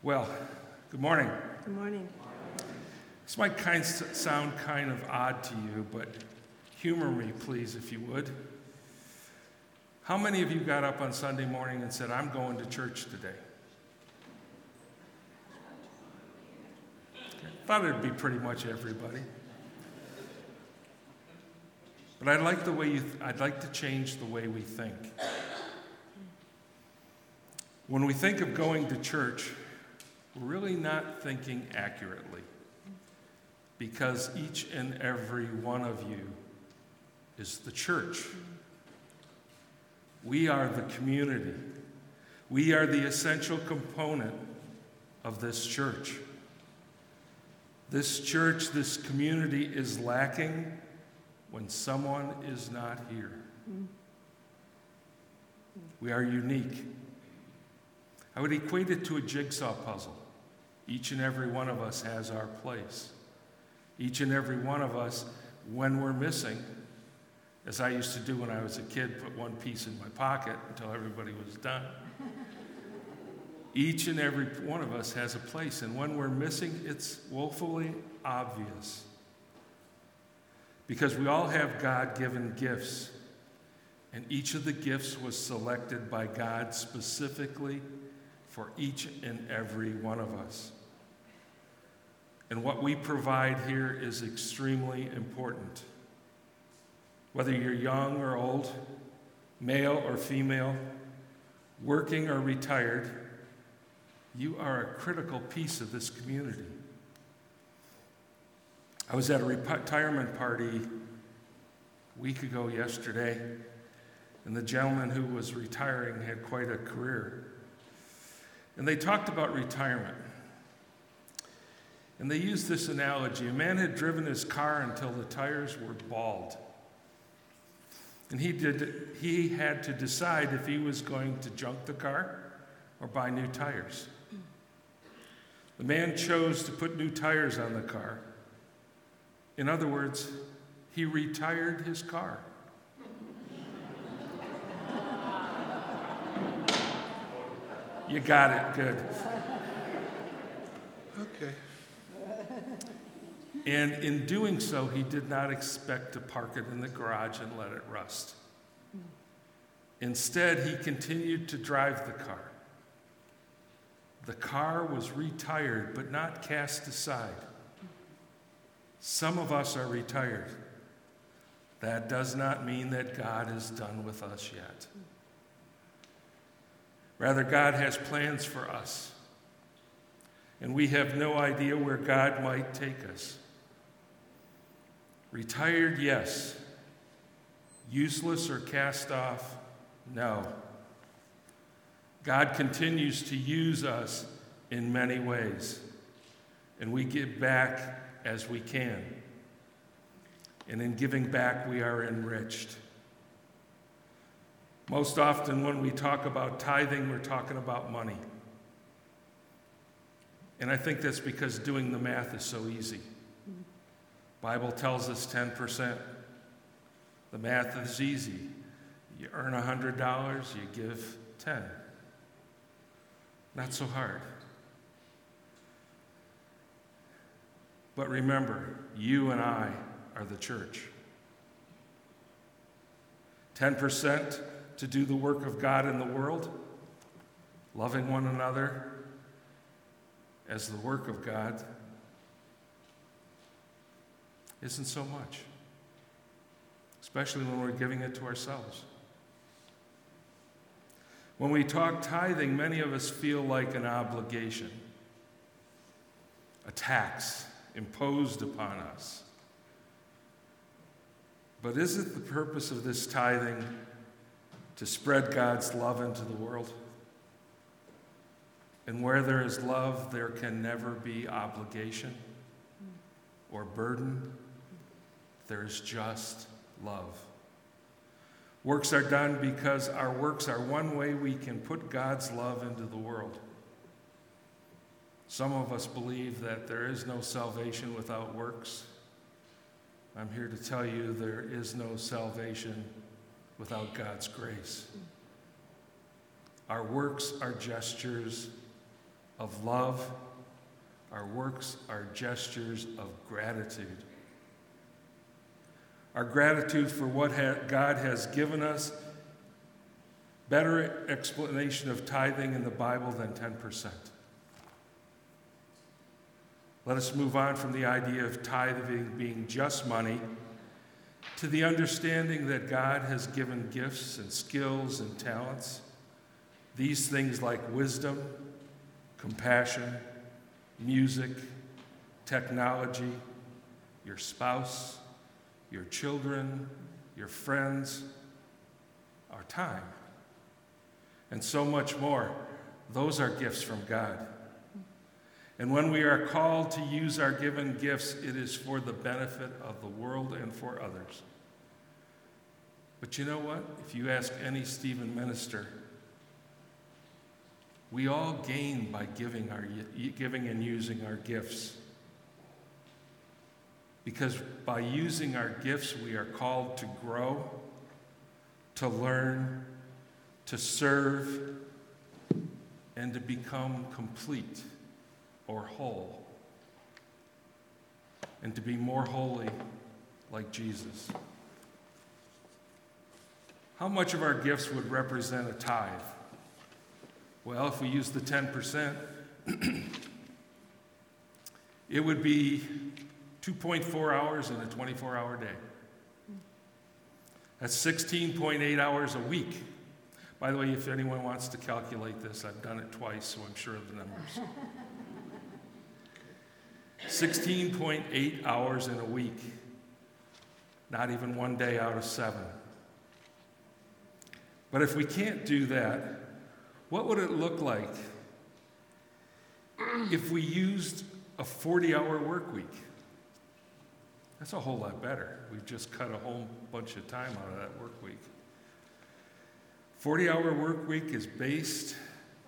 Well, good morning. Good morning. This might kind sound kind of odd to you, but humor me, please, if you would. How many of you got up on Sunday morning and said, I'm going to church today? Thought it'd be pretty much everybody. But I'd like the way you th- I'd like to change the way we think. When we think of going to church, really not thinking accurately because each and every one of you is the church. We are the community. We are the essential component of this church. This church, this community is lacking when someone is not here. Mm. We are unique. I would equate it to a jigsaw puzzle. Each and every one of us has our place. Each and every one of us, when we're missing, as I used to do when I was a kid, put one piece in my pocket until everybody was done. Each and every one of us has a place, and when we're missing, it's woefully obvious. Because we all have God given gifts, and each of the gifts was selected by God specifically for each and every one of us. And what we provide here is extremely important. Whether you're young or old, male or female, working or retired, you are a critical piece of this community. I was at a retirement party a week ago yesterday, and the gentleman who was retiring had quite a career. And they talked about retirement. And they used this analogy a man had driven his car until the tires were bald. And he, did, he had to decide if he was going to junk the car or buy new tires. The man chose to put new tires on the car. In other words, he retired his car. You got it, good. Okay. And in doing so, he did not expect to park it in the garage and let it rust. Instead, he continued to drive the car. The car was retired, but not cast aside. Some of us are retired. That does not mean that God is done with us yet. Rather, God has plans for us, and we have no idea where God might take us. Retired, yes. Useless or cast off, no. God continues to use us in many ways, and we give back as we can. And in giving back, we are enriched. Most often, when we talk about tithing, we're talking about money. And I think that's because doing the math is so easy. Bible tells us 10%. The math is easy. You earn $100, you give 10. Not so hard. But remember, you and I are the church. 10% to do the work of God in the world, loving one another as the work of God, isn't so much, especially when we're giving it to ourselves. When we talk tithing, many of us feel like an obligation, a tax imposed upon us. But isn't the purpose of this tithing to spread God's love into the world? And where there is love, there can never be obligation or burden. There is just love. Works are done because our works are one way we can put God's love into the world. Some of us believe that there is no salvation without works. I'm here to tell you there is no salvation without God's grace. Our works are gestures of love. Our works are gestures of gratitude. Our gratitude for what ha- God has given us. Better explanation of tithing in the Bible than 10%. Let us move on from the idea of tithing being just money to the understanding that God has given gifts and skills and talents. These things like wisdom, compassion, music, technology, your spouse, your children, your friends, our time, and so much more. Those are gifts from God. And when we are called to use our given gifts, it is for the benefit of the world and for others. But you know what? If you ask any Stephen minister, we all gain by giving, our, giving and using our gifts. Because by using our gifts, we are called to grow, to learn, to serve, and to become complete or whole, and to be more holy like Jesus. How much of our gifts would represent a tithe? Well, if we use the 10%, it would be 2.4 hours in a 24 hour day. That's 16.8 hours a week. By the way, if anyone wants to calculate this, I've done it twice, so I'm sure of the numbers. 16.8 hours in a week, not even one day out of seven. But if we can't do that, what would it look like if we used a 40 hour work week? That's a whole lot better. We've just cut a whole bunch of time out of that work week. 40 hour work week is based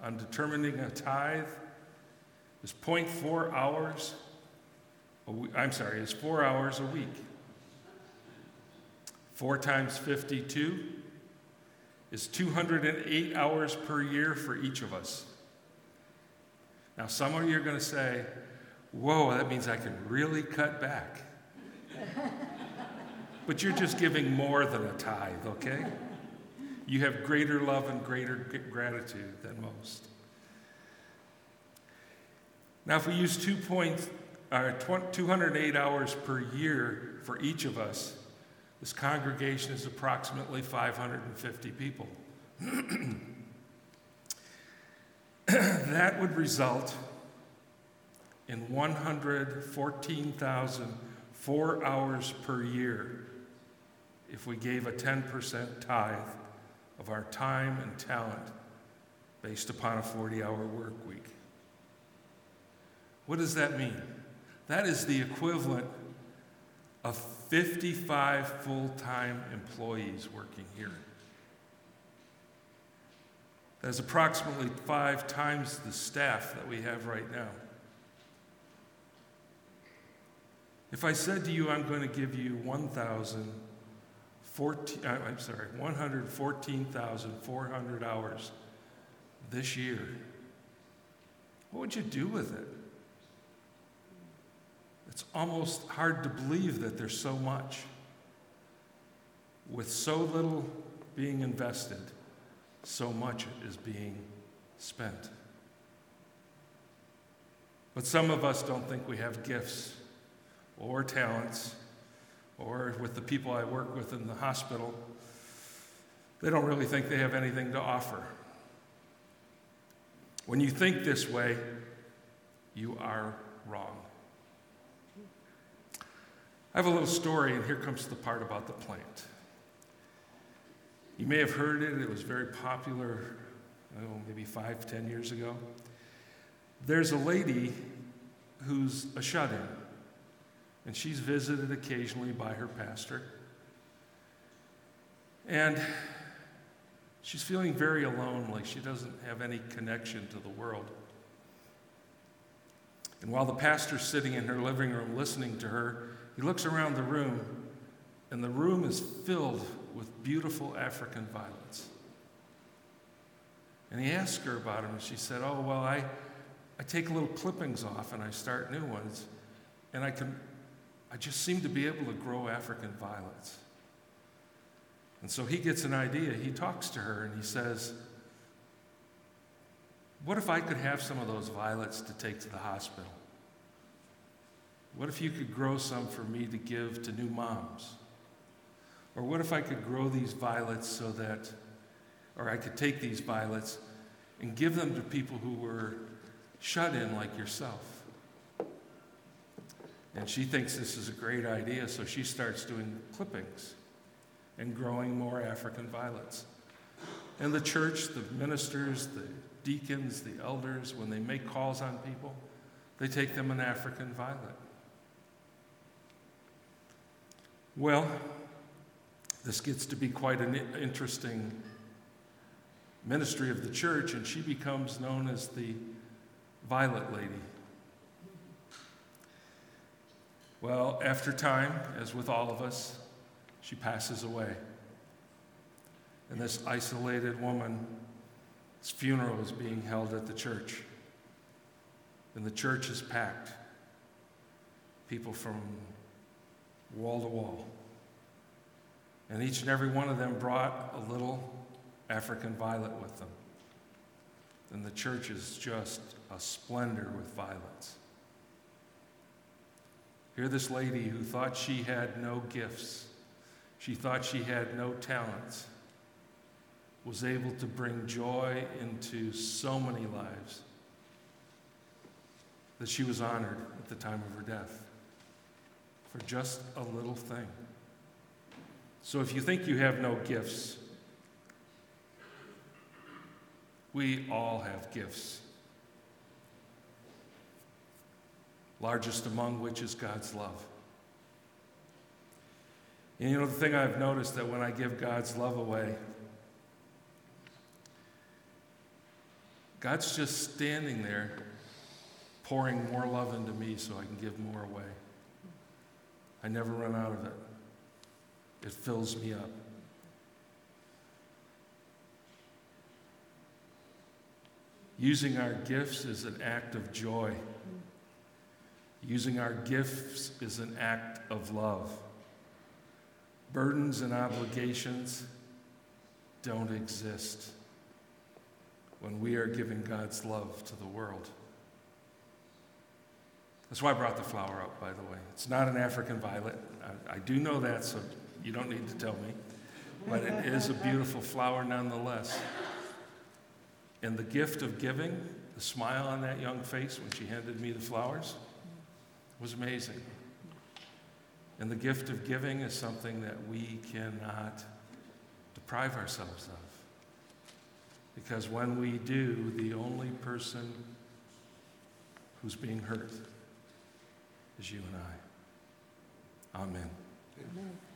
on determining a tithe is 0.4 hours I'm sorry, is four hours a week. Four times 52 is 208 hours per year for each of us. Now, some of you are going to say, Whoa, that means I can really cut back. but you're just giving more than a tithe, okay? You have greater love and greater gratitude than most. Now, if we use two points, uh, 208 hours per year for each of us, this congregation is approximately 550 people. that would result in 114,004 hours per year if we gave a 10% tithe of our time and talent based upon a 40 hour work week. What does that mean? That is the equivalent of 55 full time employees working here. That is approximately five times the staff that we have right now. If I said to you, I'm going to give you 1,014, uh, I'm sorry, 114,400 hours this year, what would you do with it? It's almost hard to believe that there's so much. With so little being invested, so much is being spent. But some of us don't think we have gifts or talents, or with the people I work with in the hospital, they don't really think they have anything to offer. When you think this way, you are wrong. I have a little story, and here comes the part about the plant. You may have heard it, it was very popular, oh, maybe five, ten years ago. There's a lady who's a shut in, and she's visited occasionally by her pastor. And she's feeling very alone, like she doesn't have any connection to the world. And while the pastor's sitting in her living room listening to her, he looks around the room, and the room is filled with beautiful African violets. And he asked her about them, and she said, Oh, well, I, I take little clippings off and I start new ones, and I can, I just seem to be able to grow African violets. And so he gets an idea. He talks to her and he says, What if I could have some of those violets to take to the hospital? What if you could grow some for me to give to new moms? Or what if I could grow these violets so that, or I could take these violets and give them to people who were shut in like yourself? And she thinks this is a great idea, so she starts doing clippings and growing more African violets. And the church, the ministers, the deacons, the elders, when they make calls on people, they take them an African violet. Well, this gets to be quite an interesting ministry of the church, and she becomes known as the Violet Lady. Well, after time, as with all of us, she passes away. And this isolated woman's funeral is being held at the church. And the church is packed. People from wall to wall. And each and every one of them brought a little African violet with them. And the church is just a splendor with violets. Here, this lady who thought she had no gifts, she thought she had no talents, was able to bring joy into so many lives that she was honored at the time of her death for just a little thing. So if you think you have no gifts, we all have gifts. Largest among which is God's love. And you know, the thing I've noticed that when I give God's love away, God's just standing there pouring more love into me so I can give more away. I never run out of it. It fills me up. Using our gifts is an act of joy. Using our gifts is an act of love. Burdens and obligations don't exist when we are giving God's love to the world. That's why I brought the flower up, by the way. It's not an African violet. I, I, do know that, so you don't need to tell me. But it is a beautiful flower nonetheless. And the gift of giving, the smile on that young face when she handed me the flowers, was amazing. And the gift of giving is something that we cannot deprive ourselves of. Because when we do, the only person who's being hurt is you and I. Amen. Amen.